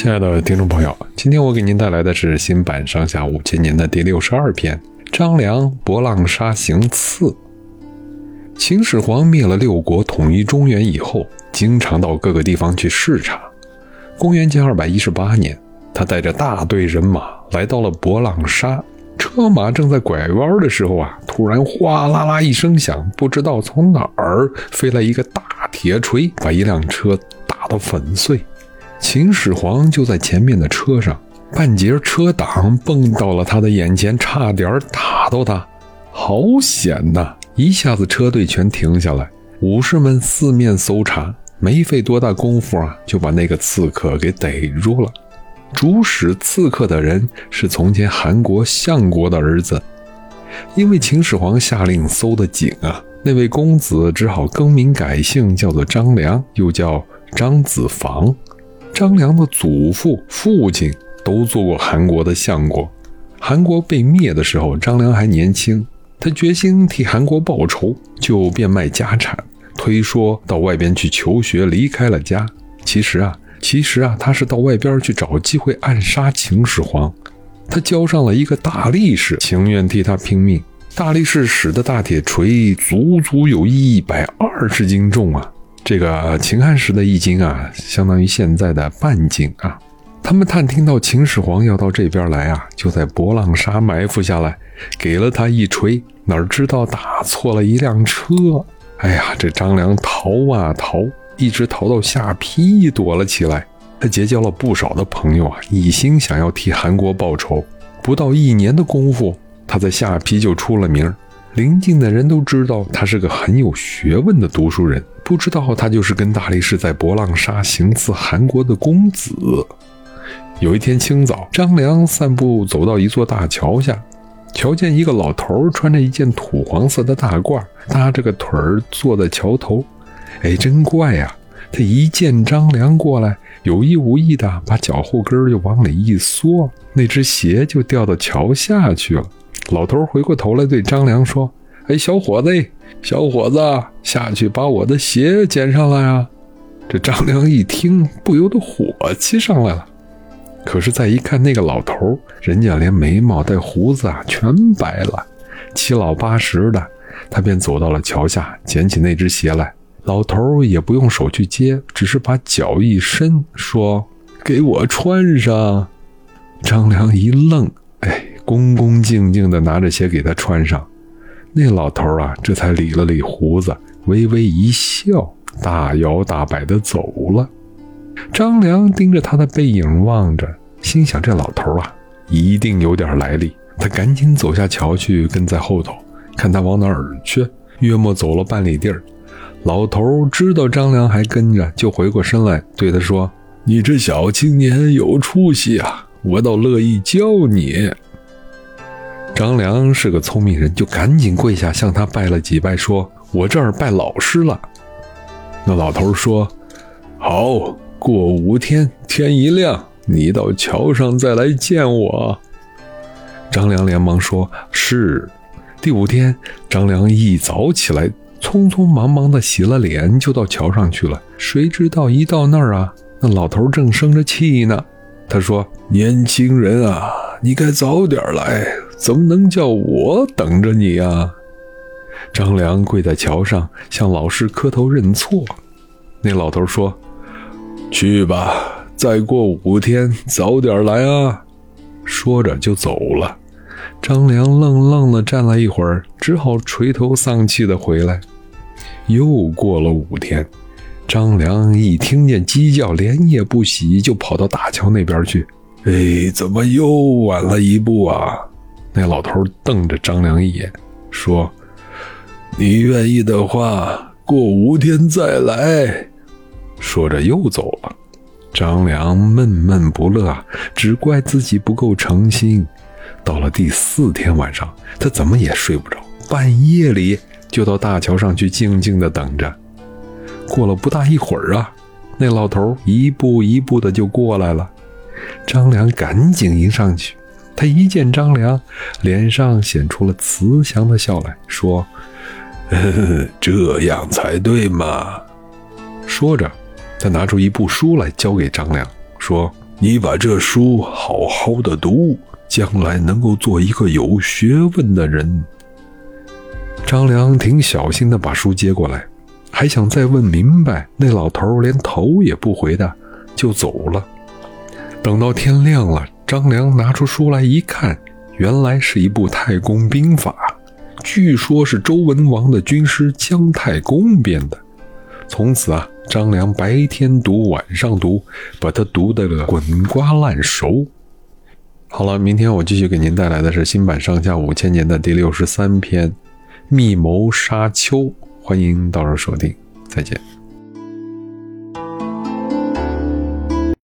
亲爱的听众朋友，今天我给您带来的是新版《上下五千年》的第六十二篇《张良博浪沙行刺》。秦始皇灭了六国，统一中原以后，经常到各个地方去视察。公元前二百一十八年，他带着大队人马来到了博浪沙，车马正在拐弯的时候啊，突然哗啦啦一声响，不知道从哪儿飞来一个大铁锤，把一辆车打得粉碎。秦始皇就在前面的车上，半截车挡蹦到了他的眼前，差点打到他，好险呐！一下子车队全停下来，武士们四面搜查，没费多大功夫啊，就把那个刺客给逮住了。主使刺客的人是从前韩国相国的儿子，因为秦始皇下令搜得紧啊，那位公子只好更名改姓，叫做张良，又叫张子房。张良的祖父、父亲都做过韩国的相国。韩国被灭的时候，张良还年轻，他决心替韩国报仇，就变卖家产，推说到外边去求学，离开了家。其实啊，其实啊，他是到外边去找机会暗杀秦始皇。他交上了一个大力士，情愿替他拼命。大力士使的大铁锤足足有一百二十斤重啊！这个秦汉时的一斤啊，相当于现在的半斤啊。他们探听到秦始皇要到这边来啊，就在博浪沙埋伏下来，给了他一锤。哪知道打错了一辆车。哎呀，这张良逃啊逃，一直逃到下邳躲了起来。他结交了不少的朋友啊，一心想要替韩国报仇。不到一年的功夫，他在下邳就出了名。邻近的人都知道他是个很有学问的读书人，不知道他就是跟大力士在博浪沙行刺韩国的公子。有一天清早，张良散步走到一座大桥下，瞧见一个老头穿着一件土黄色的大褂，搭着个腿儿坐在桥头。哎，真怪呀！他一见张良过来，有意无意的把脚后跟就往里一缩，那只鞋就掉到桥下去了。老头回过头来对张良说：“哎，小伙子，小伙子，下去把我的鞋捡上来啊！”这张良一听，不由得火气上来了。可是再一看那个老头，人家连眉毛带胡子啊全白了，七老八十的，他便走到了桥下，捡起那只鞋来。老头也不用手去接，只是把脚一伸，说：“给我穿上。”张良一愣，哎。恭恭敬敬地拿着鞋给他穿上，那老头啊，这才理了理胡子，微微一笑，大摇大摆地走了。张良盯着他的背影望着，心想：这老头啊，一定有点来历。他赶紧走下桥去，跟在后头，看他往哪儿去。约莫走了半里地儿，老头知道张良还跟着，就回过身来对他说：“你这小青年有出息啊，我倒乐意教你。”张良是个聪明人，就赶紧跪下向他拜了几拜，说：“我这儿拜老师了。”那老头说：“好，过五天天一亮，你到桥上再来见我。”张良连忙说：“是。”第五天，张良一早起来，匆匆忙忙的洗了脸，就到桥上去了。谁知道一到那儿啊，那老头正生着气呢。他说：“年轻人啊，你该早点来。”怎么能叫我等着你呀？张良跪在桥上，向老师磕头认错。那老头说：“去吧，再过五天早点来啊。”说着就走了。张良愣愣的站了一会儿，只好垂头丧气的回来。又过了五天，张良一听见鸡叫，连夜不洗，就跑到大桥那边去。哎，怎么又晚了一步啊？那老头瞪着张良一眼，说：“你愿意的话，过五天再来。”说着又走了。张良闷闷不乐，只怪自己不够诚心。到了第四天晚上，他怎么也睡不着，半夜里就到大桥上去静静的等着。过了不大一会儿啊，那老头一步一步的就过来了。张良赶紧迎上去。他一见张良，脸上显出了慈祥的笑来，说：“这样才对嘛。”说着，他拿出一部书来交给张良，说：“你把这书好好的读，将来能够做一个有学问的人。”张良挺小心的把书接过来，还想再问明白，那老头连头也不回的就走了。等到天亮了，张良拿出书来一看，原来是一部《太公兵法》，据说是周文王的军师姜太公编的。从此啊，张良白天读，晚上读，把它读得个滚瓜烂熟。好了，明天我继续给您带来的是新版上下五千年的第六十三篇《密谋沙丘》，欢迎到时候收听，再见。